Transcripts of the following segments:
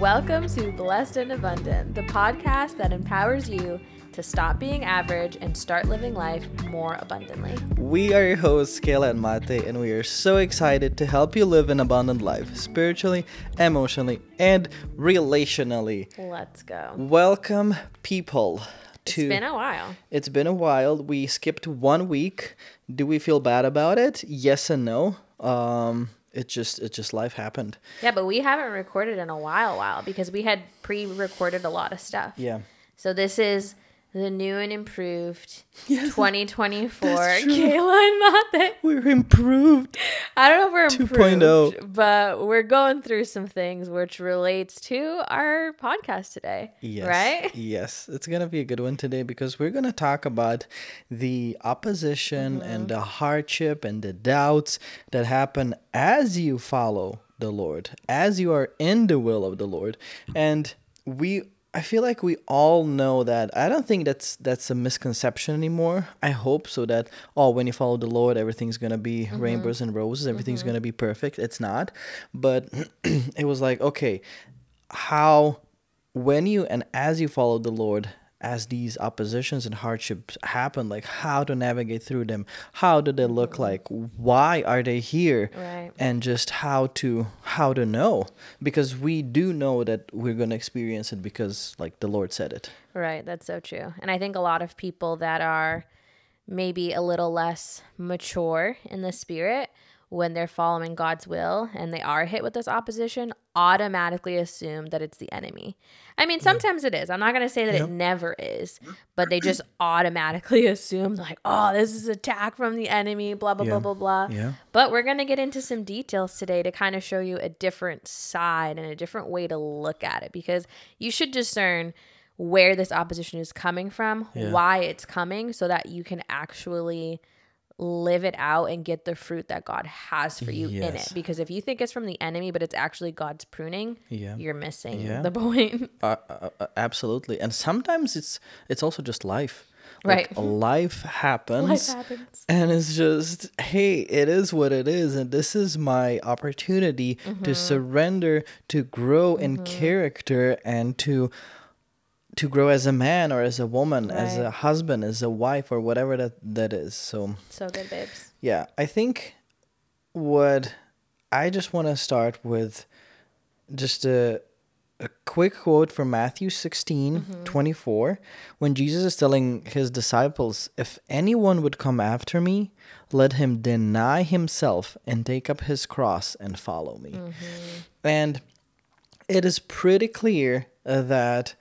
Welcome to Blessed and Abundant, the podcast that empowers you to stop being average and start living life more abundantly. We are your hosts, Kayla and Matej, and we are so excited to help you live an abundant life, spiritually, emotionally, and relationally. Let's go. Welcome, people. To, it's been a while. It's been a while. We skipped one week. Do we feel bad about it? Yes and no. Um, it just it just life happened. Yeah, but we haven't recorded in a while, while because we had pre-recorded a lot of stuff. Yeah. So this is the new and improved yes, 2024 Kayla and Matej. We're improved. I don't know if we're improved, 2.0. but we're going through some things which relates to our podcast today. Yes. Right? Yes. It's going to be a good one today because we're going to talk about the opposition mm-hmm. and the hardship and the doubts that happen as you follow the Lord, as you are in the will of the Lord. And we I feel like we all know that. I don't think that's that's a misconception anymore. I hope so that oh, when you follow the Lord, everything's gonna be mm-hmm. rainbows and roses. Everything's mm-hmm. gonna be perfect. It's not, but it was like okay, how when you and as you follow the Lord, as these oppositions and hardships happen like how to navigate through them? How do they look mm-hmm. like? Why are they here? Right. and just how to how to know? Because we do know that we're going to experience it because like the lord said it. Right that's so true. And i think a lot of people that are maybe a little less mature in the spirit when they're following God's will and they are hit with this opposition, automatically assume that it's the enemy. I mean, sometimes yeah. it is. I'm not going to say that it never is, but they just automatically assume, like, oh, this is attack from the enemy, blah, blah, yeah. blah, blah, blah. Yeah. But we're going to get into some details today to kind of show you a different side and a different way to look at it because you should discern where this opposition is coming from, yeah. why it's coming, so that you can actually live it out and get the fruit that God has for you yes. in it. Because if you think it's from the enemy, but it's actually God's pruning, yeah. you're missing yeah. the point. Uh, uh, uh, absolutely, and sometimes it's it's also just life. Like right. Life happens. Life happens. And it's just, hey, it is what it is. And this is my opportunity mm-hmm. to surrender, to grow mm-hmm. in character, and to to grow as a man or as a woman, right. as a husband, as a wife, or whatever that that is. So so good, babes. Yeah, I think what I just want to start with just a a quick quote from Matthew 16, mm-hmm. 24, when Jesus is telling his disciples, If anyone would come after me, let him deny himself and take up his cross and follow me. Mm-hmm. And it is pretty clear uh, that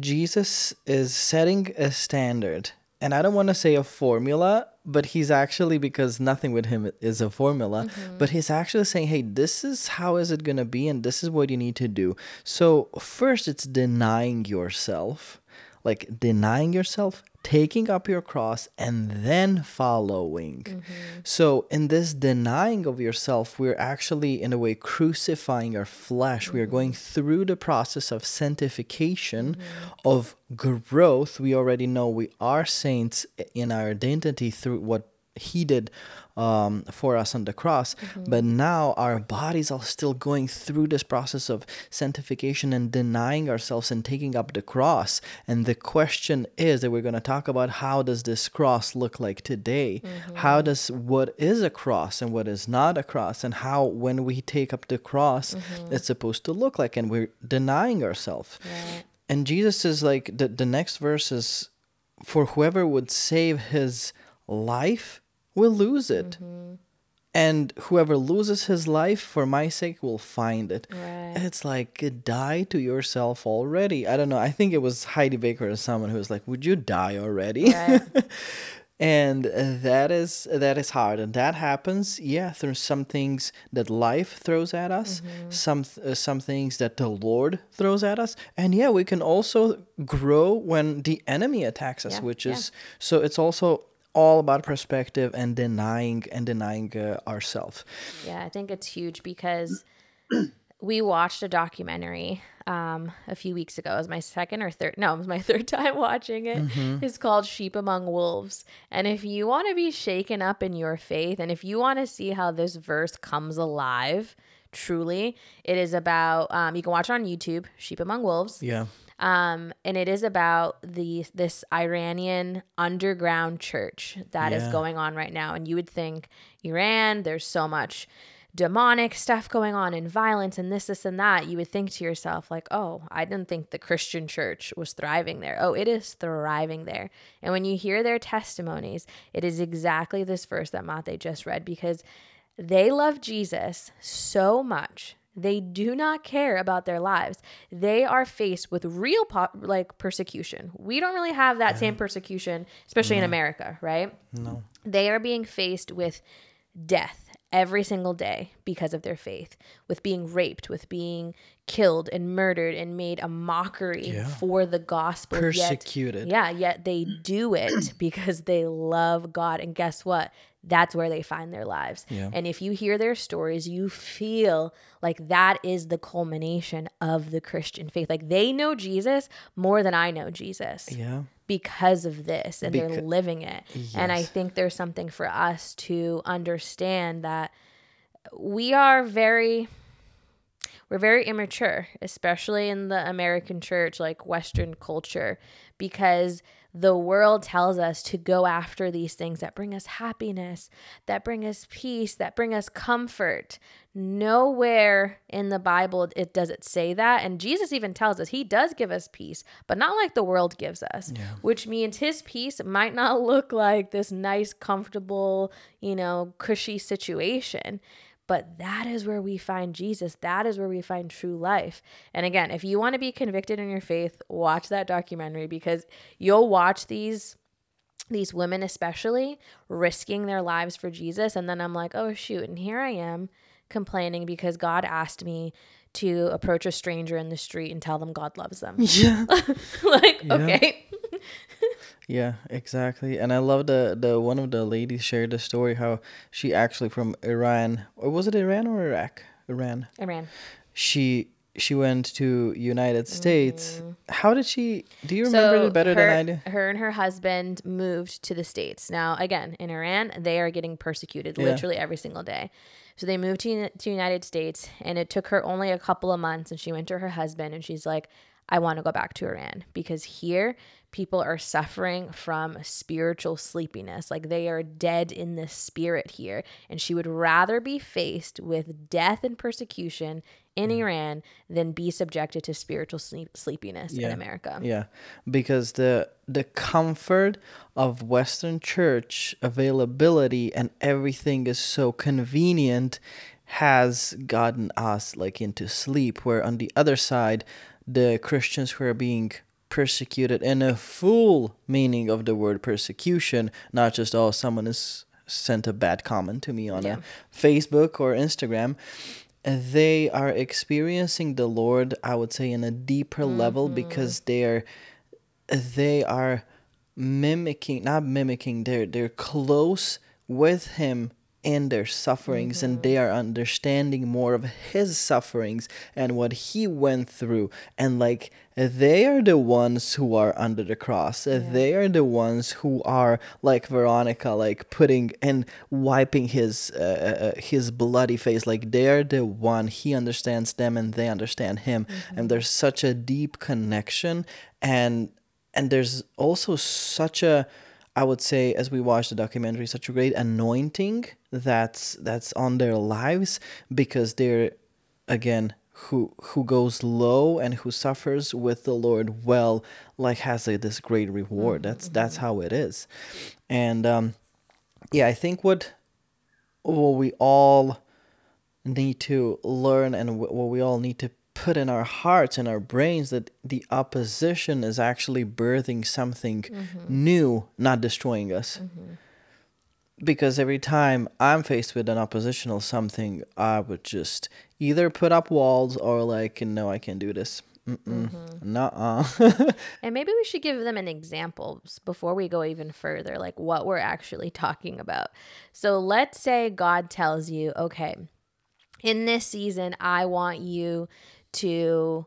Jesus is setting a standard. And I don't want to say a formula, but he's actually because nothing with him is a formula, mm-hmm. but he's actually saying, "Hey, this is how is it going to be and this is what you need to do." So, first it's denying yourself. Like denying yourself, taking up your cross and then following. Mm-hmm. So, in this denying of yourself, we're actually, in a way, crucifying our flesh. Mm-hmm. We are going mm-hmm. through the process of sanctification, mm-hmm. of growth. We already know we are saints in our identity through what He did um, for us on the cross. Mm-hmm. But now our bodies are still going through this process of sanctification and denying ourselves and taking up the cross. And the question is that we're going to talk about how does this cross look like today? Mm-hmm. How does what is a cross and what is not a cross? And how, when we take up the cross, mm-hmm. it's supposed to look like, and we're denying ourselves. Right. And Jesus is like, the, the next verse is, for whoever would save his life will lose it. Mm-hmm. And whoever loses his life for my sake will find it. Right. It's like die to yourself already. I don't know. I think it was Heidi Baker or someone who was like, "Would you die already?" Right. and that is that is hard and that happens yeah through some things that life throws at us mm-hmm. some uh, some things that the lord throws at us and yeah we can also grow when the enemy attacks us yeah, which is yeah. so it's also all about perspective and denying and denying uh, ourselves. Yeah, I think it's huge because we watched a documentary um, a few weeks ago. It was my second or third, no, it was my third time watching it. Mm-hmm. It's called Sheep Among Wolves. And if you want to be shaken up in your faith and if you want to see how this verse comes alive, truly. It is about um, you can watch it on YouTube, Sheep Among Wolves. Yeah. Um, and it is about the this Iranian underground church that is Yeah. going on right now. And you would think Iran, there's so much demonic stuff going on and violence and this, this, and that. You would think to yourself, like, oh, I didn't think the Christian church was thriving there. Oh, it is thriving there. And when you hear their testimonies, it is exactly this verse that Matej just read because they love Jesus so much. They do not care about their lives. They are faced with real po- like persecution. We don't really have that same persecution, especially in America, right? No. They are being faced with death every single day because of their faith, with being raped, with being killed and murdered and made a mockery Yeah. for the gospel. yet- Persecuted. yeah, yet they do it because they love God. And guess what? That's where they find their lives. Yeah. And if you hear their stories, you feel like that is the culmination of the Christian faith. Like they know Jesus more than I know Jesus Yeah. because of this and they're living it. And I think there's something for us to understand that we are very we're very immature, especially in the American church, like Western culture, because the world tells us to go after these things that bring us happiness, that bring us peace, that bring us comfort. Nowhere in the Bible it does it say that. And Jesus even tells us he does give us peace, but not like the world gives us, which means his peace might not look like this nice, comfortable, you know, cushy situation. But that is where we find Jesus. That is where we find true life. And again, if you want to be convicted in your faith, watch that documentary because you'll watch these these women especially risking their lives for Jesus and then I'm like, "Oh shoot, and here I am complaining because God asked me to approach a stranger in the street and tell them God loves them." Yeah. like, okay. Yeah, exactly. And I love the the one of the ladies shared the story how she actually from Iran or was it Iran or Iraq? Iran. Iran. She she went to United States. Mm. How did she do you remember. So it better her, than I do? Her and her husband moved to the States. Now, again, in Iran, they are getting persecuted Yeah. literally every single day. So they moved to to United States, and it took her only a couple of months. And she went to her husband, and she's like, "I want to go back to Iran because here people are suffering from spiritual sleepiness. Like they are dead in the spirit here, and she would rather be faced with death and persecution." In Mm. Iran, than be subjected to spiritual sleep- sleepiness in America. Yeah, because the the comfort of Western church availability and everything is so convenient has gotten us like into sleep. Where on the other side, the Christians who are being persecuted in a full meaning of the word persecution, not just oh someone has sent a bad comment to me on Yeah. a Facebook or Instagram they are experiencing the Lord, I would say, in a deeper level mm-hmm. because they're they are mimicking not mimicking, they're they're close with him in their sufferings and they are understanding more of his sufferings and what he went through. And like they are the ones who are under the cross. They are the ones who are like veronica like putting and wiping his uh, uh, his bloody face. Like they're the one. He understands them and they understand him. And there's such a deep connection. And and there's also such a I would say as we watch the documentary such a great anointing that's that's on their lives because they're again who who goes low and who suffers with the Lord well like has a, this great reward. That's that's how it is. And um yeah I think what what we all need to learn and what we all need to put in our hearts and our brains that the opposition is actually birthing something mm-hmm. new, not destroying us. Mm-hmm. Because every time I'm faced with an oppositional something, I would just either put up walls or like, no, I can't do this. Mm-mm. Mm-hmm. Nuh-uh. And maybe we should give them an example before we go even further, like what we're actually talking about. So let's say God tells you, okay, in this season, I want you to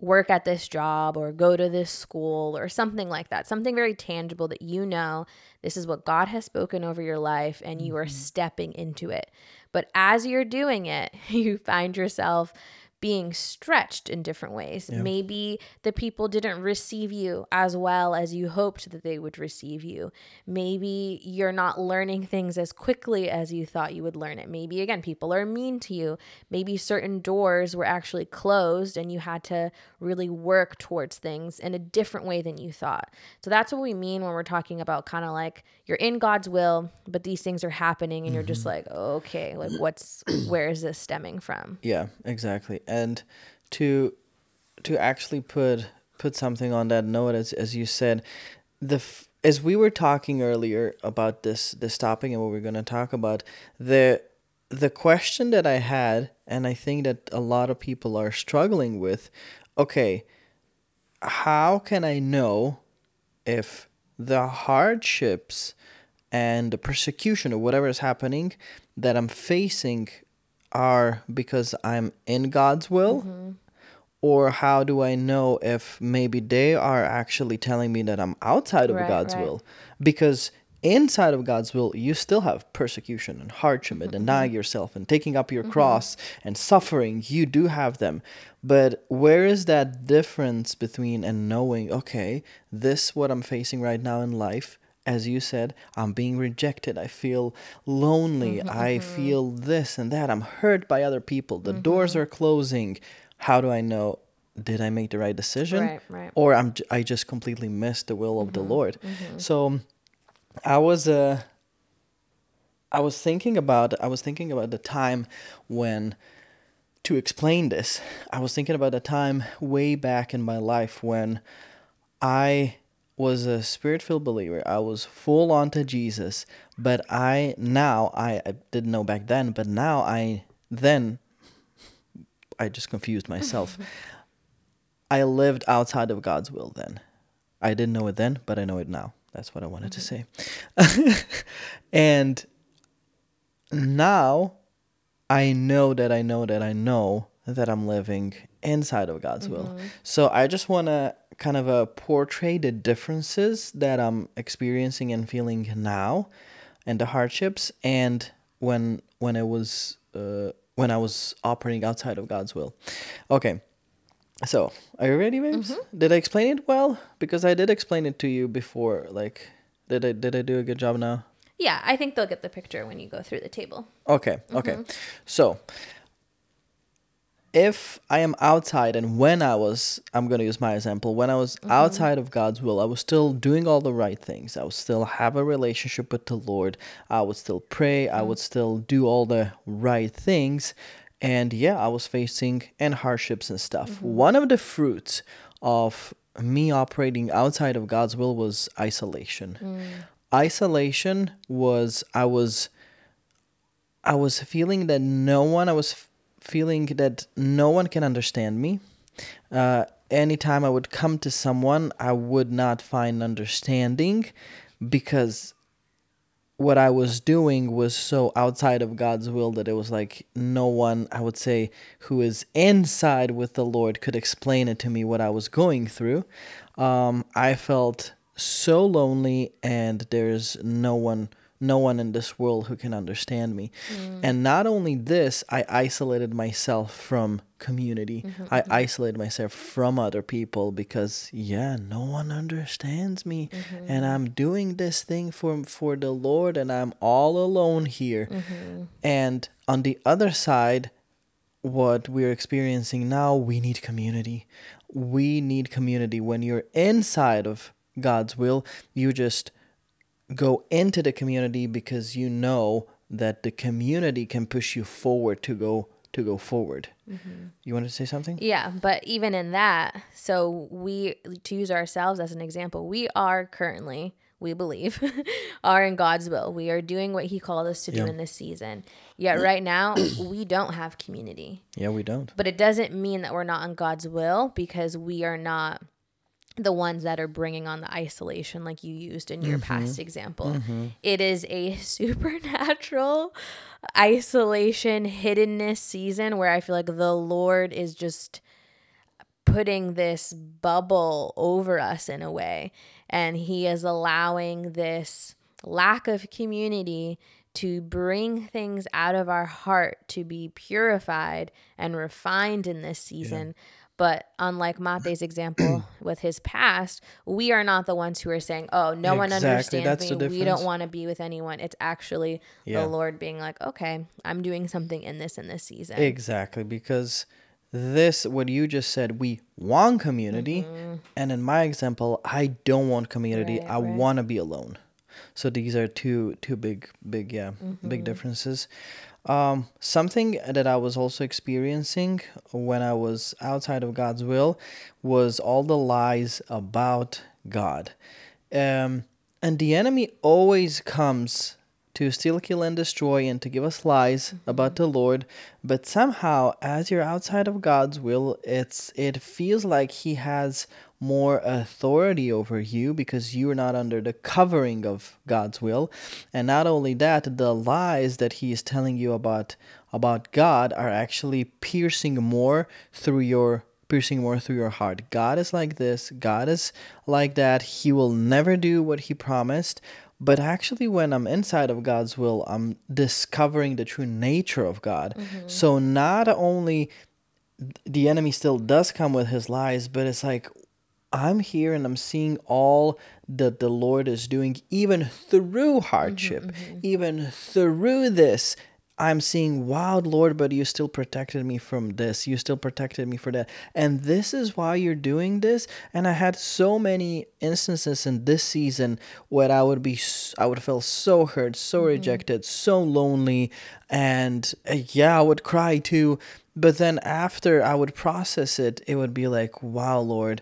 work at this job or go to this school or something like that. Something very tangible that you know this is what God has spoken over your life and you are mm-hmm. stepping into it. But as you're doing it, you find yourself being stretched in different ways. Yeah. Maybe the people didn't receive you as well as you hoped that they would receive you. Maybe you're not learning things as quickly as you thought you would learn it. Maybe, again, people are mean to you. Maybe certain doors were actually closed and you had to really work towards things in a different way than you thought. So that's what we mean when we're talking about kind of like you're in God's will, but these things are happening and mm-hmm. you're just mm-hmm. like, okay, like what's, where is this stemming from? Yeah, exactly and to to actually put put something on that note as as you said the f- as we were talking earlier about this this topic and what we're going to talk about the the question that I had and I think that a lot of people are struggling with okay how can I know if the hardships and the persecution or whatever is happening that I'm facing are because I'm in God's will? Mm-hmm. Or how do I know if maybe they are actually telling me that I'm outside of right, God's right. will? Because inside of God's will, you still have persecution and hardship and mm-hmm. denying yourself and taking up your mm-hmm. cross and suffering. You do have them. But where is that difference between and knowing, okay, this what I'm facing right now in life as you said, I'm being rejected. I feel lonely. Mm-hmm, I mm-hmm. feel this and that. I'm hurt by other people. The mm-hmm. doors are closing. How do I know? Did I make the right decision? Right, right. Or I'm I just completely missed the will of the mm-hmm, Lord. Mm-hmm. So I was uh I was thinking about I was thinking about the time when to explain this. I was thinking about a time way back in my life when I was a spirit filled believer. I was full on to Jesus, but I now I, I didn't know back then, but now I then I just confused myself. I lived outside of God's will then. I didn't know it then, but I know it now. That's what I wanted mm-hmm. to say. and now I know that I know that I know that I'm living inside of God's mm-hmm. will. So I just want to kind of uh, portray the differences that I'm experiencing and feeling now and the hardships and when when it was uh, when I was operating outside of God's will. Okay. So, are you ready, babes? Mm-hmm. Did I explain it well? Because I did explain it to you before. Like, did I did I do a good job now? Yeah, I think they'll get the picture when you go through the table. Okay. Okay. Mm-hmm. So, if I am outside and when I was, I'm going to use my example, when I was mm-hmm. outside of God's will, I was still doing all the right things. I would still have a relationship with the Lord. I would still pray. Mm-hmm. I would still do all the right things. And yeah, I was facing and hardships and stuff. Mm-hmm. One of the fruits of me operating outside of God's will was isolation. Mm. Isolation was I was I was feeling that no one I was feeling that no one can understand me. Uh, anytime I would come to someone, I would not find understanding because what I was doing was so outside of God's will that it was like no one, I would say, who is inside with the Lord could explain it to me what I was going through. Um, I felt so lonely, and there's no one no one in this world who can understand me. Mm. And not only this, I isolated myself from community. Mm-hmm, I mm-hmm. isolated myself from other people because yeah, no one understands me mm-hmm. and I'm doing this thing for for the Lord and I'm all alone here. Mm-hmm. And on the other side, what we're experiencing now, we need community. We need community when you're inside of God's will, you just go into the community because you know that the community can push you forward to go to go forward. Mm-hmm. You want to say something? Yeah, but even in that, so we to use ourselves as an example, we are currently we believe are in God's will. We are doing what he called us to do in this season. Yet right now we don't have community. Yeah, we don't. But it doesn't mean that we're not in God's will because we are not the ones that are bringing on the isolation like you used in your mm-hmm. past example mm-hmm. it is a supernatural isolation hiddenness season where i feel like the lord is just putting this bubble over us in a way. And He is allowing this lack of community to bring things out of our heart to be purified and refined in this season. Yeah. But unlike Matej's example with his past, we are not the ones who are saying, "Oh, no exactly. one understands That's me. We don't want to be with anyone." It's actually yeah. the Lord being like, "Okay, I'm doing something in this in this season." Exactly, because this what you just said, we want community, mm-hmm. and in my example, I don't want community. Right, I right. want to be alone. So these are two two big big yeah mm-hmm. big differences. Um, something that I was also experiencing when I was outside of God's will was all the lies about God. Um, and the enemy always comes to steal, kill, and destroy, and to give us lies mm-hmm. about the Lord. But somehow, as you're outside of God's will, it's it feels like He has more authority over you because you are not under the covering of God's will. And not only that, the lies that he is telling you about about God are actually piercing more through your piercing more through your heart. God is like this, God is like that. He will never do what he promised. But actually, when I'm inside of God's will, I'm discovering the true nature of God. Mm-hmm. So, not only the enemy still does come with his lies, but it's like, I'm here and I'm seeing all that the Lord is doing, even through hardship, mm-hmm, mm-hmm. even through this. I'm seeing, wow, Lord, but you still protected me from this. You still protected me for that. And this is why you're doing this. And I had so many instances in this season where I would be, I would feel so hurt, so mm-hmm. rejected, so lonely. And uh, yeah, I would cry too. But then after I would process it, it would be like, wow, Lord,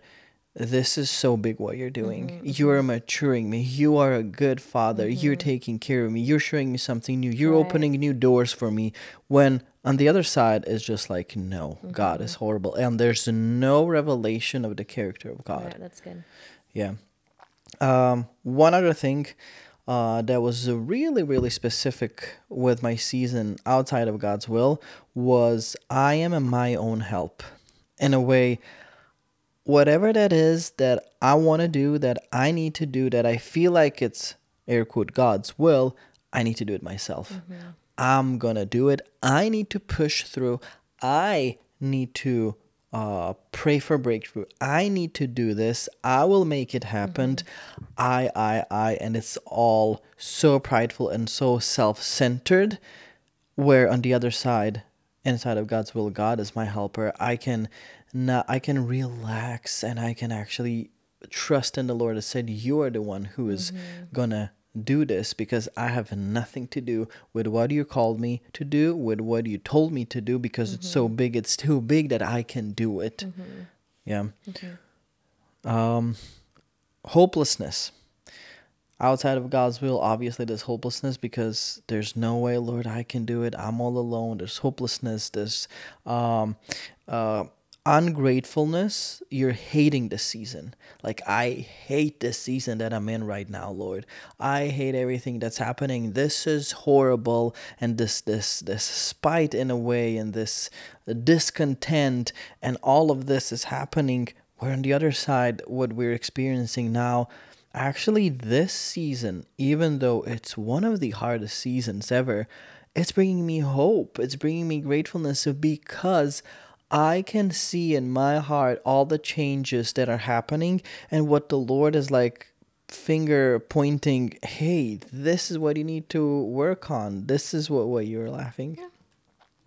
this is so big what you're doing. Mm-hmm. You are maturing me. You are a good father. Mm-hmm. You're taking care of me. You're showing me something new. You're right. opening new doors for me. When on the other side is just like, no, mm-hmm. God is horrible. And there's no revelation of the character of God. Right, that's good. Yeah. Um, one other thing uh, that was really, really specific with my season outside of God's will was I am in my own help. In a way, whatever that is that I want to do, that I need to do, that I feel like it's air quote God's will, I need to do it myself. Mm-hmm. I'm gonna do it. I need to push through. I need to uh, pray for breakthrough. I need to do this. I will make it happen. Mm-hmm. I, I, I, and it's all so prideful and so self centered. Where on the other side, inside of God's will, God is my helper. I can now I can relax and I can actually trust in the Lord. I said, You are the one who is mm-hmm. gonna do this because I have nothing to do with what you called me to do, with what you told me to do, because mm-hmm. it's so mm-hmm. big, it's too big that I can do it. Mm-hmm. Yeah. Mm-hmm. Um, hopelessness. Outside of God's will, obviously, there's hopelessness because there's no way, Lord, I can do it. I'm all alone. There's hopelessness. There's um, uh, ungratefulness, you're hating the season. Like, I hate this season that I'm in right now, Lord. I hate everything that's happening. This is horrible. And this, this, this spite in a way, and this discontent, and all of this is happening. Where on the other side, what we're experiencing now, actually, this season, even though it's one of the hardest seasons ever, it's bringing me hope. It's bringing me gratefulness because I can see in my heart all the changes that are happening and what the Lord is like finger pointing, hey, this is what you need to work on. This is what, what you're laughing. Yeah.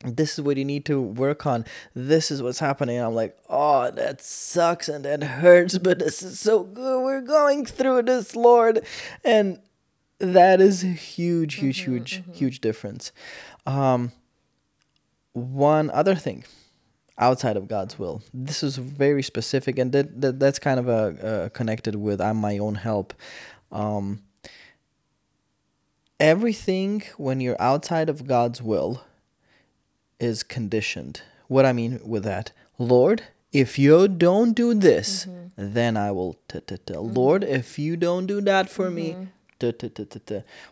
This is what you need to work on. This is what's happening. I'm like, oh, that sucks and that hurts, but this is so good. We're going through this, Lord. And that is a huge, huge, mm-hmm, huge, mm-hmm. huge difference. Um, one other thing outside of God's will. This is very specific, and that, that that's kind of a, connected with I'm my own help. Um, everything when you're outside of God's will is conditioned. What I mean with that, Lord, if you don't do this, mm-hmm. then I will. T- t- t- mm-hmm. Lord, if you don't do that for mm-hmm. me,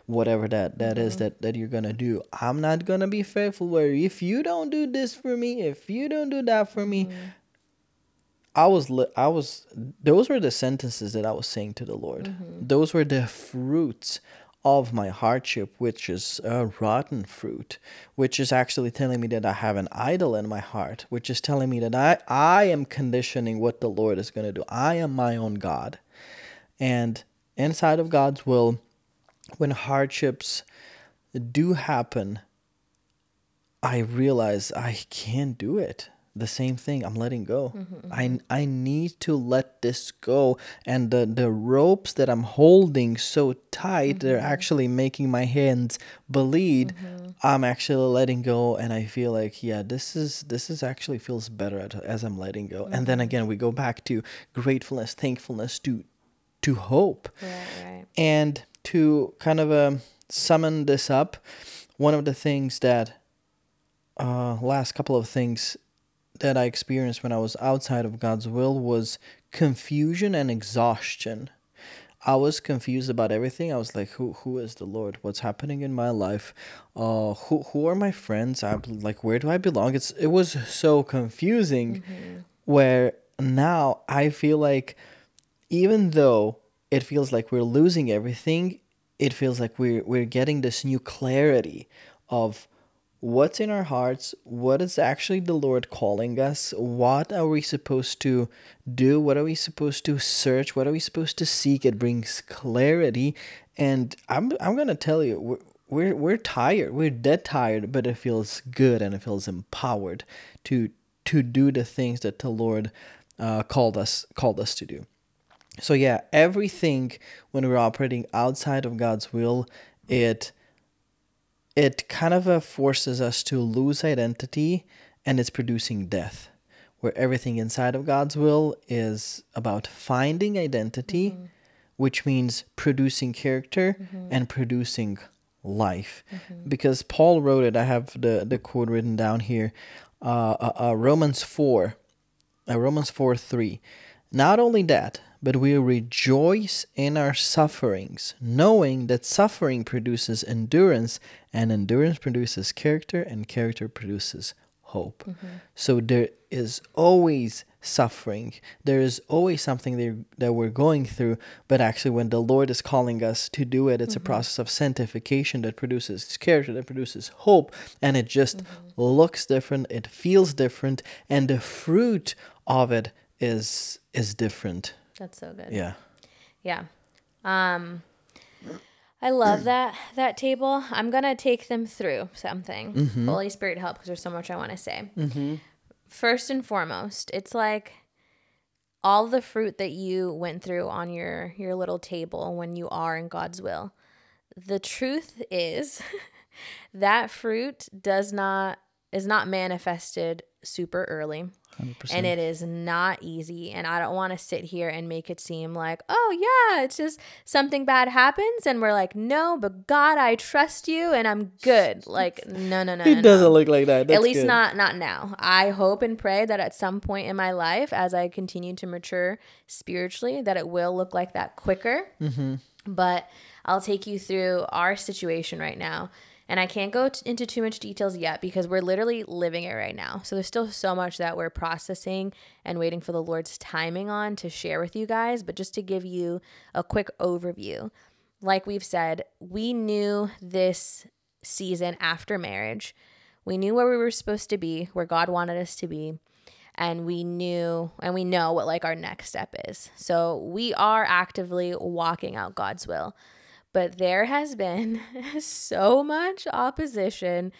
whatever that that mm-hmm. is that that you're gonna do i'm not gonna be faithful where if you don't do this for me if you don't do that for me mm-hmm. I was li- I was those were the sentences that I was saying to the Lord. Mm-hmm. Those were the fruits of my hardship, which is a rotten fruit, which is actually telling me that I have an idol in my heart, which is telling me that I I am conditioning what the Lord is going to do. I am my own God. And inside of God's will, when hardships do happen, I realize I can't do it. The same thing, I'm letting go. Mm-hmm. I I need to let this go. And the, the ropes that I'm holding so tight, they're mm-hmm. actually making my hands bleed. Mm-hmm. I'm actually letting go and I feel like, yeah, this is this is actually feels better as I'm letting go. And then again we go back to gratefulness, thankfulness, to to hope. Right, right. And to kind of um, summon this up, one of the things that, uh, last couple of things that I experienced when I was outside of God's will was confusion and exhaustion. I was confused about everything. I was like, "Who? Who is the Lord? What's happening in my life? Uh, who? Who are my friends? I'm like, where do I belong?" It's it was so confusing. Where now I feel like even though it feels like we're losing everything, it feels like we're we're getting this new clarity of what's in our hearts, what is actually the Lord calling us, what are we supposed to do, what are we supposed to search, what are we supposed to seek. It brings clarity, and I'm I'm gonna tell you. We're, we're, we're tired. We're dead tired, but it feels good and it feels empowered to to do the things that the Lord uh, called us called us to do. So yeah, everything when we're operating outside of God's will, it it kind of uh, forces us to lose identity and it's producing death. Where everything inside of God's will is about finding identity, which means producing character and producing life. Because Paul wrote it, I have the, the quote written down here uh, uh, uh, Romans 4, uh, Romans 4 3. Not only that, but we rejoice in our sufferings, knowing that suffering produces endurance, and endurance produces character, and character produces hope. Mm-hmm. So there is always suffering. There is always something there, that we're going through, but actually, when the Lord is calling us to do it, it's a mm-hmm. process of sanctification that produces character, that produces hope, and it just mm-hmm. looks different, it feels different, and the fruit of it is is different. That's so good. Yeah. Yeah. Um I love that that table. I'm gonna take them through something. Holy Spirit help because there's so much I want to say. Mm-hmm. First and foremost, it's like all the fruit that you went through on your your little table when you are in God's will. The truth is that fruit does not is not manifested super early 100%. and it is not easy and i don't want to sit here and make it seem like oh yeah it's just something bad happens and we're like no but god i trust you and i'm good like no no no it no, doesn't no. look like that. That's at least good. not not now i hope and pray that at some point in my life as i continue to mature spiritually that it will look like that quicker Mm-hmm. but I'll take you through our situation right now. And I can't go t- into too much details yet because we're literally living it right now. So there's still so much that we're processing and waiting for the Lord's timing on to share with you guys. But just to give you a quick overview, like we've said, we knew this season after marriage. We knew where we were supposed to be, where God wanted us to be and we knew and we know what like our next step is. So we are actively walking out God's will. But there has been so much opposition.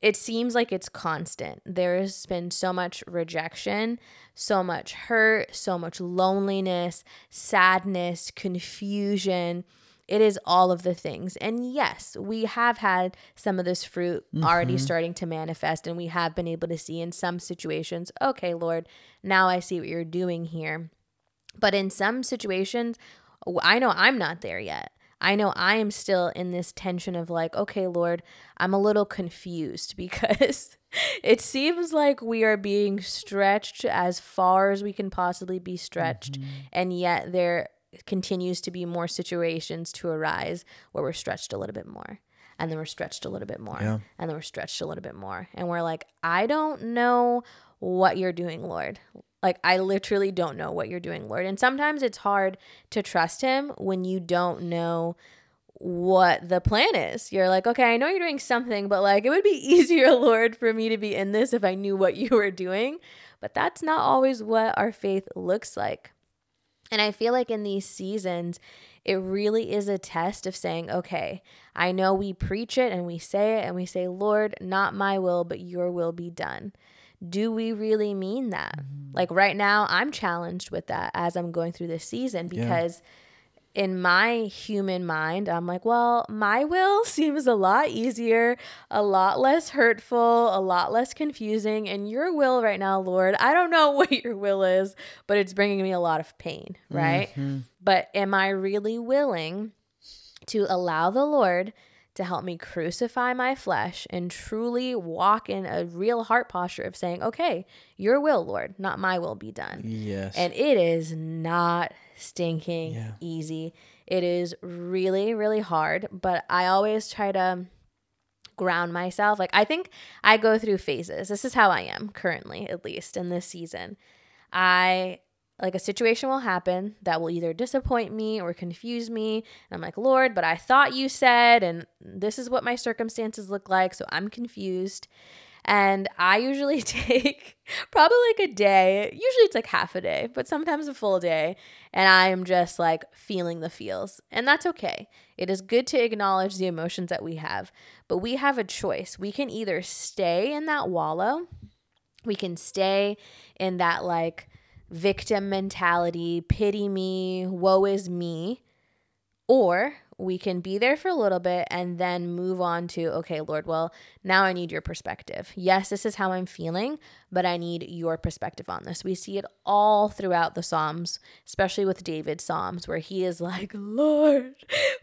It seems like it's constant. There has been so much rejection, so much hurt, so much loneliness, sadness, confusion. It is all of the things. And yes, we have had some of this fruit already mm-hmm. starting to manifest, and we have been able to see in some situations, okay, Lord, now I see what you're doing here. But in some situations, I know I'm not there yet. I know I am still in this tension of like, okay, Lord, I'm a little confused because it seems like we are being stretched as far as we can possibly be stretched. Mm-hmm. And yet there continues to be more situations to arise where we're stretched a little bit more. And then we're stretched a little bit more. Yeah. And then we're stretched a little bit more. And we're like, I don't know what you're doing, Lord. Like, I literally don't know what you're doing, Lord. And sometimes it's hard to trust Him when you don't know what the plan is. You're like, okay, I know you're doing something, but like, it would be easier, Lord, for me to be in this if I knew what you were doing. But that's not always what our faith looks like. And I feel like in these seasons, it really is a test of saying, okay, I know we preach it and we say it and we say, Lord, not my will, but your will be done. Do we really mean that? Mm-hmm. Like right now, I'm challenged with that as I'm going through this season because. Yeah in my human mind, I'm like, well, my will seems a lot easier, a lot less hurtful, a lot less confusing. And your will right now, Lord, I don't know what your will is, but it's bringing me a lot of pain, right? Mm-hmm. But am I really willing to allow the Lord to help me crucify my flesh and truly walk in a real heart posture of saying, okay, your will, Lord, not my will be done. Yes. And it is not stinking yeah. easy. It is really, really hard, but I always try to ground myself. Like, I think I go through phases. This is how I am currently, at least in this season. I like a situation will happen that will either disappoint me or confuse me. And I'm like, Lord, but I thought you said, and this is what my circumstances look like. So I'm confused. And I usually take probably like a day. Usually it's like half a day, but sometimes a full day. And I am just like feeling the feels. And that's okay. It is good to acknowledge the emotions that we have. But we have a choice. We can either stay in that wallow, we can stay in that like victim mentality, pity me, woe is me, or we can be there for a little bit and then move on to, okay, Lord, well, now I need your perspective. Yes, this is how I'm feeling, but I need your perspective on this. We see it all throughout the Psalms, especially with David's Psalms, where he is like, Lord,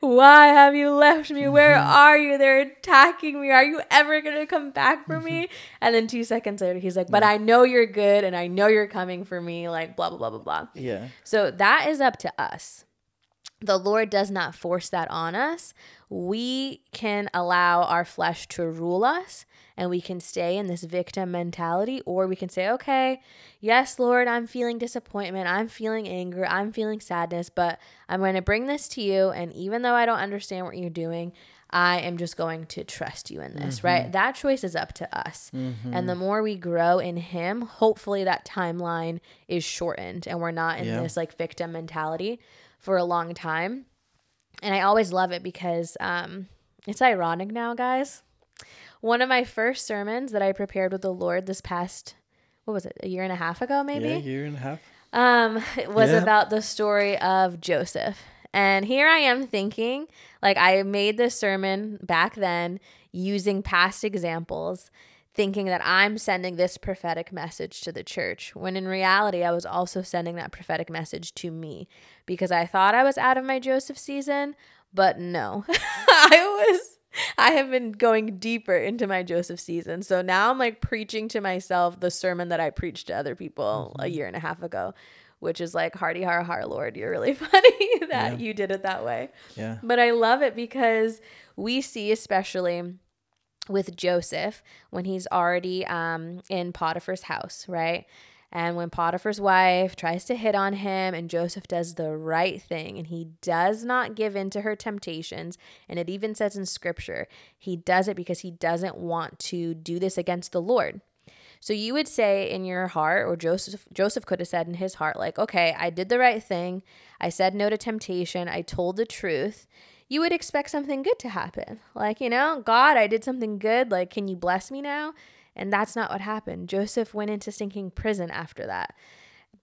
why have you left me? Where mm-hmm. are you? They're attacking me. Are you ever going to come back for me? And then two seconds later, he's like, but I know you're good and I know you're coming for me, like, blah, blah, blah, blah, blah. Yeah. So that is up to us the Lord does not force that on us. We can allow our flesh to rule us and we can stay in this victim mentality, or we can say, okay, yes, Lord, I'm feeling disappointment. I'm feeling anger. I'm feeling sadness, but I'm going to bring this to you. And even though I don't understand what you're doing, I am just going to trust you in this, mm-hmm. right? That choice is up to us. Mm-hmm. And the more we grow in Him, hopefully that timeline is shortened and we're not in yeah. this like victim mentality for a long time. And I always love it because um, it's ironic now, guys. One of my first sermons that I prepared with the Lord this past, what was it, a year and a half ago, maybe? Yeah, year and a half. Um, it was yeah. about the story of Joseph. And here I am thinking, like, I made this sermon back then using past examples thinking that I'm sending this prophetic message to the church, when in reality, I was also sending that prophetic message to me because I thought I was out of my Joseph season, but no, I was. I have been going deeper into my Joseph season. So now I'm like preaching to myself the sermon that I preached to other people mm-hmm. a year and a half ago, which is like, Hardy Har Har Lord, you're really funny that yeah. you did it that way. Yeah. But I love it because we see, especially with Joseph when he's already um, in Potiphar's house, right? And when Potiphar's wife tries to hit on him, and Joseph does the right thing, and he does not give in to her temptations, and it even says in scripture, he does it because he doesn't want to do this against the Lord. So you would say in your heart, or Joseph Joseph could have said in his heart, like, okay, I did the right thing. I said no to temptation. I told the truth you would expect something good to happen. Like, you know, God, I did something good. Like, can you bless me now? And that's not what happened. Joseph went into stinking prison after that.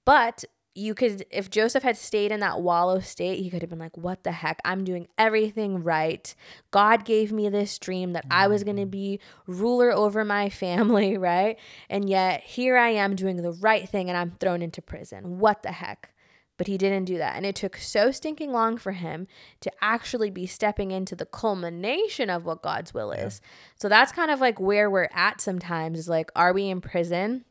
But you could, if Joseph had stayed in that wallow state, he could have been like, What the heck? I'm doing everything right. God gave me this dream that I was going to mm. be ruler over my family, right? And yet here I am doing the right thing and I'm thrown into prison. What the heck? But he didn't do that. And it took so stinking long for him to actually be stepping into the culmination of what God's will is. Yeah. So that's kind of like where we're at sometimes is like, are we in prison?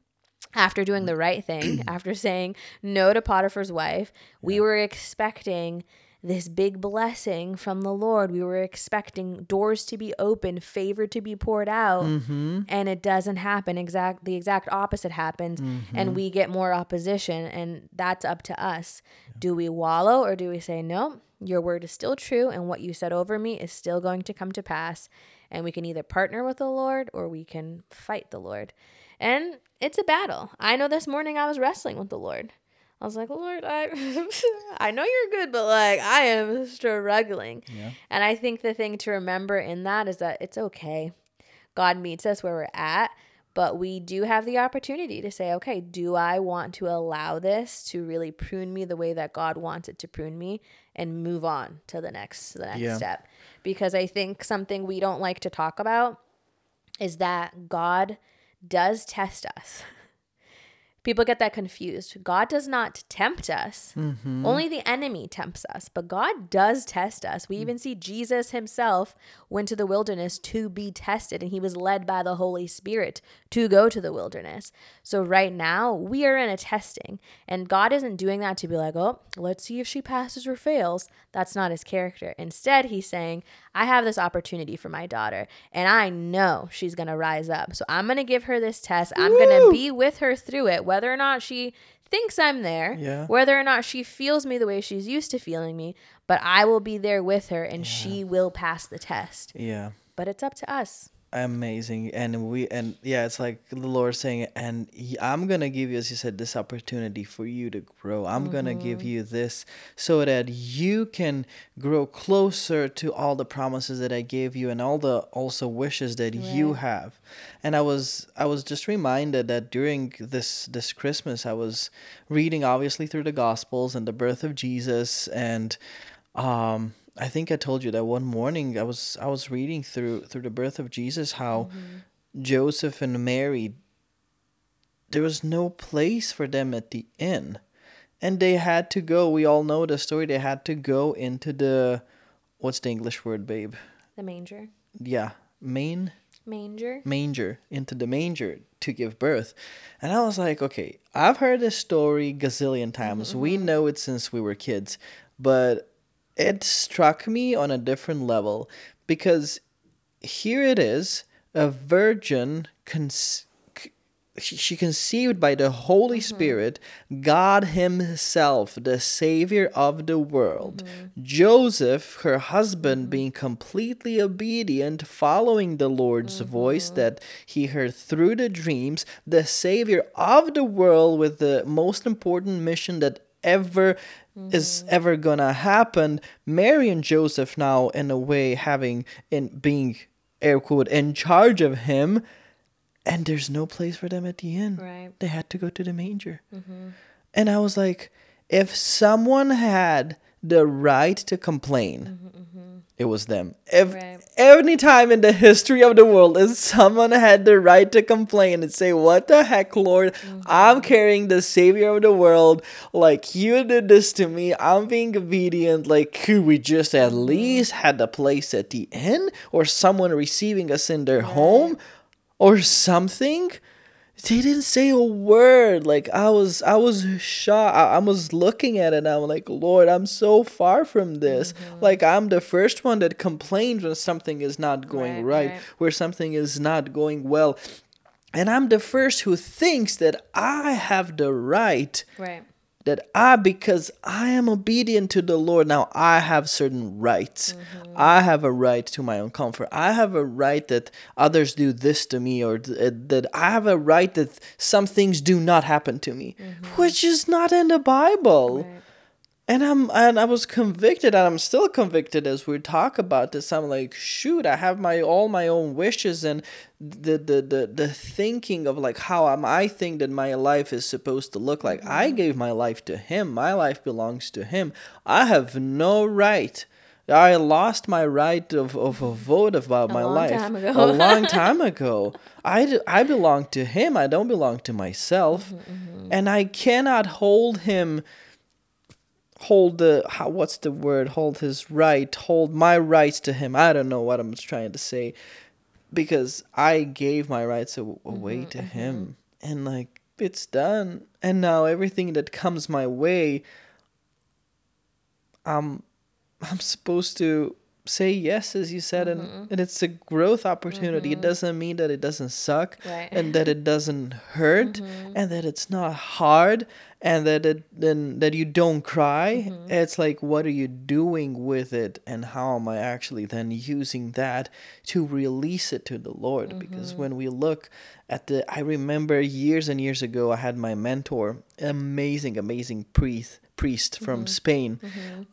After doing the right thing, after saying no to Potiphar's wife, we were expecting this big blessing from the Lord. We were expecting doors to be open, favor to be poured out, Mm-hmm. and it doesn't happen. Exact the exact opposite happens, Mm-hmm. and we get more opposition, and that's up to us. Do we wallow or do we say no? Your word is still true, and what you said over me is still going to come to pass. And we can either partner with the Lord or we can fight the Lord. And it's a battle. I know this morning I was wrestling with the Lord. I was like, Lord, I I know you're good, but like I am struggling. Yeah. And I think the thing to remember in that is that it's okay. God meets us where we're at, but we do have the opportunity to say, okay, do I want to allow this to really prune me the way that God wants it to prune me and move on to the next the next Yeah. step? Because I think something we don't like to talk about is that God does test us. People get that confused. God does not tempt us. Mm-hmm. Only the enemy tempts us, but God does test us. We mm. even see Jesus himself went to the wilderness to be tested, and he was led by the Holy Spirit to go to the wilderness. So, right now, we are in a testing, and God isn't doing that to be like, oh, let's see if she passes or fails. That's not his character. Instead, he's saying, I have this opportunity for my daughter, and I know she's going to rise up. So, I'm going to give her this test. I'm going to be with her through it, whether or not she thinks I'm there, Yeah. whether or not she feels me the way she's used to feeling me, but I will be there with her and she will pass the test. Yeah. But it's up to us. Amazing. And we and yeah it's like the lord saying and he- i'm gonna give you as you said this opportunity for you to grow. I'm gonna give you this so that you can grow closer to all the promises that i gave you and all the also wishes that you have. And i was i was just reminded that during this this christmas i was reading obviously through the gospels and the birth of jesus and um I think I told you that one morning I was I was reading through through the birth of Jesus how mm-hmm. Joseph and Mary there was no place for them at the inn. And they had to go, we all know the story, they had to go into the what's the English word, babe? The manger. Yeah, main Manger. manger into the manger to give birth. And I was like, okay, I've heard this story gazillion times. We mm-hmm. know it since we were kids, but it struck me on a different level because here it is a virgin con- she she conceived by the Holy mm-hmm. Spirit, God Himself, the Savior of the world. Mm-hmm. Joseph, her husband, mm-hmm. being completely obedient, following the Lord's voice that he heard through the dreams, the Savior of the world with the most important mission that ever is mm-hmm. ever gonna happen. Mary and Joseph now, in a way, having in being air quote in charge of him and there's no place for them at the inn. Right. They had to go to the manger. Mm-hmm. And I was like, if someone had the right to complain, mm-hmm, it was them. If Right. any time in the history of the world, if someone had the right to complain and say, "What the heck, Lord? Mm-hmm. I'm carrying the Savior of the world. Like you did this to me. I'm being obedient. Like could we just at mm-hmm. least had a place at the inn, or someone receiving us in their home?" or something they didn't say a word. Like i was i was shocked. I, I was looking at it and i'm like lord i'm so far from this. Mm-hmm. Like i'm the first one that complains when something is not going Right, right, right. where something is not going well. And i'm the first who thinks that i have the right Right. That I, because I am obedient to the Lord, now I have certain rights. I have a right to my own comfort. I have a right that others do this to me, or th- uh, that I have a right that some things do not happen to me, which is not in the Bible. Right. And I'm and I was convicted, and I'm still convicted as we talk about this. I'm like, shoot, I have my all my own wishes and the the the, the thinking of like how am I think that my life is supposed to look like. I gave my life to him. My life belongs to him. I have no right. I lost my right of, of a vote about my life a long time ago. I, I belong to him. I don't belong to myself. And I cannot hold him hold the how, what's the word? Hold his right hold my rights to him. I don't know what i'm trying to say. Because i gave my rights a- mm-hmm, away to mm-hmm. him. And like it's done. And now everything that comes my way i'm I'm supposed to say yes as you said and, Mm-hmm. and it's a growth opportunity it doesn't mean that it doesn't suck Right. and that it doesn't hurt Mm-hmm. and that it's not hard and that it then that you don't cry Mm-hmm. it's like what are you doing with it and how am i actually then using that to release it to the lord because Mm-hmm. when we look at the i remember years and years ago i had my mentor amazing amazing priest priest Mm-hmm. from spain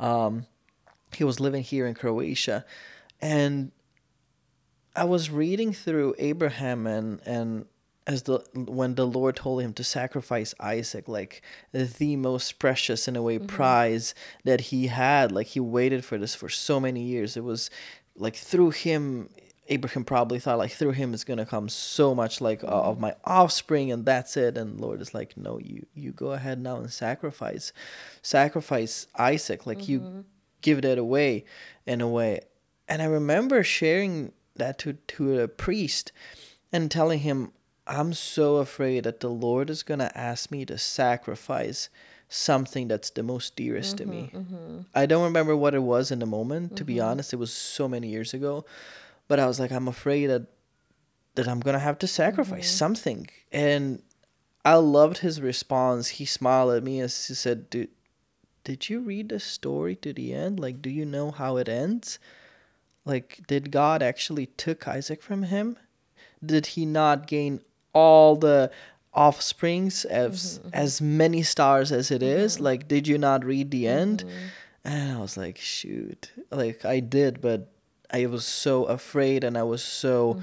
um he was living here in Croatia. And I was reading through Abraham and and as the when the Lord told him to sacrifice Isaac like the most precious in a way prize that he had. Like he waited for this for so many years. It was like through him Abraham probably thought like through him is gonna come so much like uh, of my offspring and that's it. And Lord is like no you you go ahead now and sacrifice sacrifice Isaac. Like you give that away in a way and I remember sharing that to to a priest and telling him I'm so afraid that the Lord is gonna ask me to sacrifice something that's the most dearest to me. Mm-hmm, mm-hmm. I don't remember what it was in the moment, to be mm-hmm. honest. It was so many years ago. But I was like, I'm afraid that that I'm gonna have to sacrifice something. And I loved his response. He smiled at me as he said, Dude, did you read the story to the end? Like, do you know how it ends? Like, did God actually took Isaac from him? Did he not gain all the offsprings as mm-hmm. as many stars as it is? Mm-hmm. Like, did you not read the end? Mm-hmm. And I was like, shoot. Like I did, but I was so afraid and I was so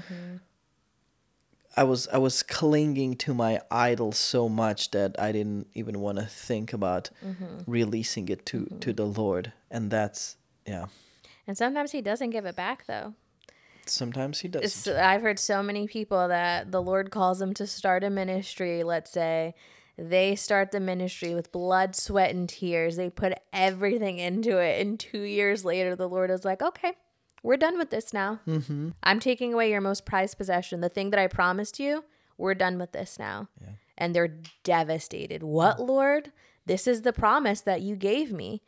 I was I was clinging to my idol so much that I didn't even want to think about mm-hmm. releasing it to to mm-hmm. the Lord. And that's yeah. And sometimes he doesn't give it back though. Sometimes he does. It's, I've heard so many people that the Lord calls them to start a ministry, let's say. They start the ministry with blood, sweat, and tears. They put everything into it. And two years later, the Lord is like, okay, we're done with this now. Mm-hmm. I'm taking away your most prized possession. The thing that I promised you, we're done with this now. And they're devastated. What, Lord? This is the promise that you gave me.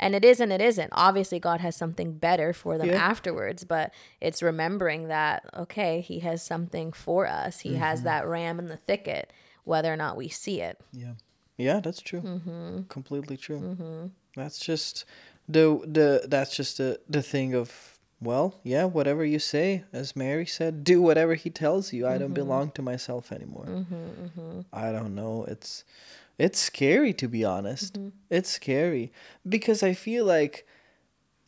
And it is and it isn't. Obviously, God has something better for them Yeah. afterwards, but it's remembering that, okay, He has something for us. He has mm-hmm. that ram in the thicket, whether or not we see it. Yeah, yeah, that's true. Mm-hmm. Completely true. Mm-hmm. That's just the the that's just the the thing of well, yeah, whatever you say, as Mary said, do whatever he tells you. I don't mm-hmm. belong to myself anymore. Mm-hmm, mm-hmm. I don't know. It's it's scary to be honest. It's scary because I feel like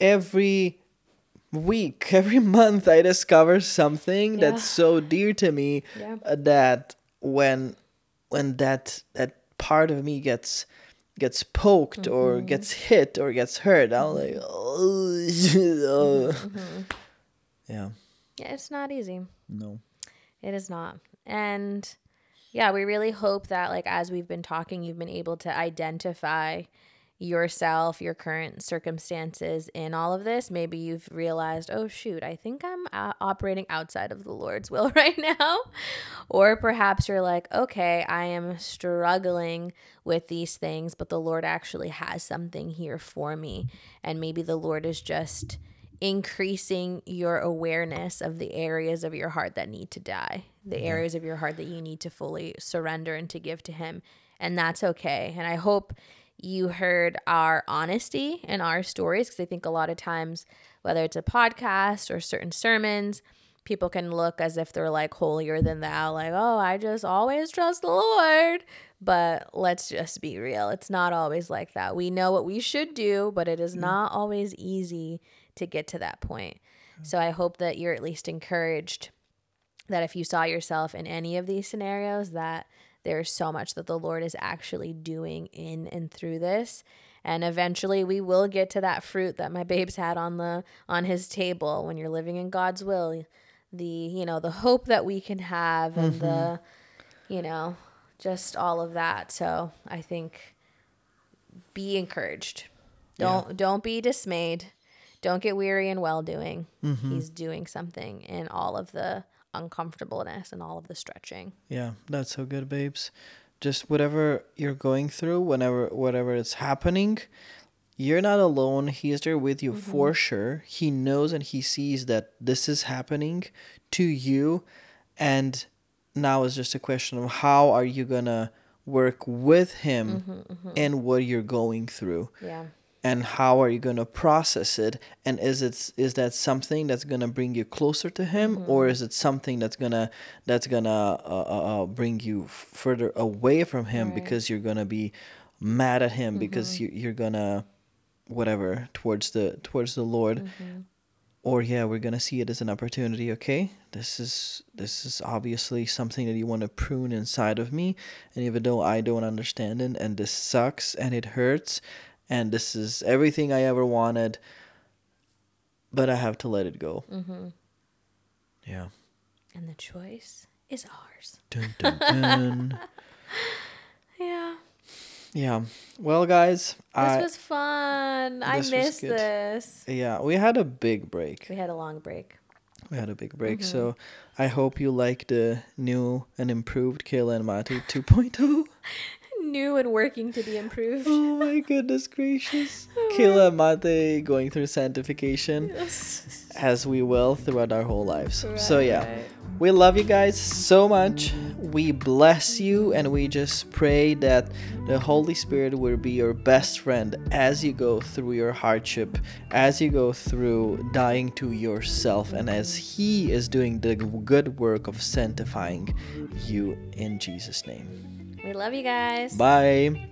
every week, every month, I discover something Yeah. that's so dear to me Yeah. that when when that that part of me gets gets poked or Mm-hmm. gets hit or gets hurt, I'm like, oh, Mm-hmm. yeah, Yeah, it's not easy. no, It is not. And yeah, we really hope that, like, as we've been talking, you've been able to identify yourself, your current circumstances in all of this. Maybe you've realized, oh, shoot, I think I'm uh, operating outside of the Lord's will right now. Or perhaps you're like, okay, I am struggling with these things, but the Lord actually has something here for me. And maybe the Lord is just increasing your awareness of the areas of your heart that need to die, the areas of your heart that you need to fully surrender and to give to Him. And that's okay. And I hope you heard our honesty and our stories because I think a lot of times, whether it's a podcast or certain sermons, people can look as if they're like holier than thou, like, oh, I just always trust the Lord. But let's just be real. It's not always like that. We know what we should do, but it is mm-hmm. not always easy to get to that point. Mm. So I hope that you're at least encouraged that if you saw yourself in any of these scenarios, that there's so much that the Lord is actually doing in and through this. And eventually we will get to that fruit that my babes had on the on his table when you're living in God's will. The, you know, the hope that we can have and the, mm-hmm. you know, just all of that. So I think be encouraged. Don't don't be dismayed. Don't get weary in well doing. Mm-hmm. He's doing something in all of the uncomfortableness and all of the stretching. yeah, that's so good, babes. Just whatever you're going through, whenever whatever is happening, you're not alone. He's there with you mm-hmm. for sure. He knows and he sees that this is happening to you. And now it's just a question of how are you going to work with him mm-hmm, mm-hmm. and what you're going through Yeah. And how are you going to process it? And is it is that something that's going to bring you closer to him or is it something that's going to that's going to uh, uh, uh, bring you further away from him Right. because you're going to be mad at him because you, you're going to whatever towards the towards the lord? Or yeah we're going to see it as an opportunity okay? This is this is obviously something that you want to prune inside of me and even though i don't understand it and this sucks and it hurts and this is everything i ever wanted but i have to let it go Mm-hmm. yeah And the choice is ours. dun, dun, dun. Yeah. yeah well guys This i was fun. I this was missed this. yeah we had a big break We had a long break. we had a big break Mm-hmm. so i hope you like the new and improved kayla and Matej 2.0 New and working to be improved. Oh my goodness gracious. Oh. Kayla Matej going through sanctification as we will throughout our whole lives. So yeah. We love you guys so much. We bless you and we just pray that the Holy Spirit will be your best friend as you go through your hardship, as you go through dying to yourself, and as He is doing the good work of sanctifying you in Jesus' name. We love you guys. Bye.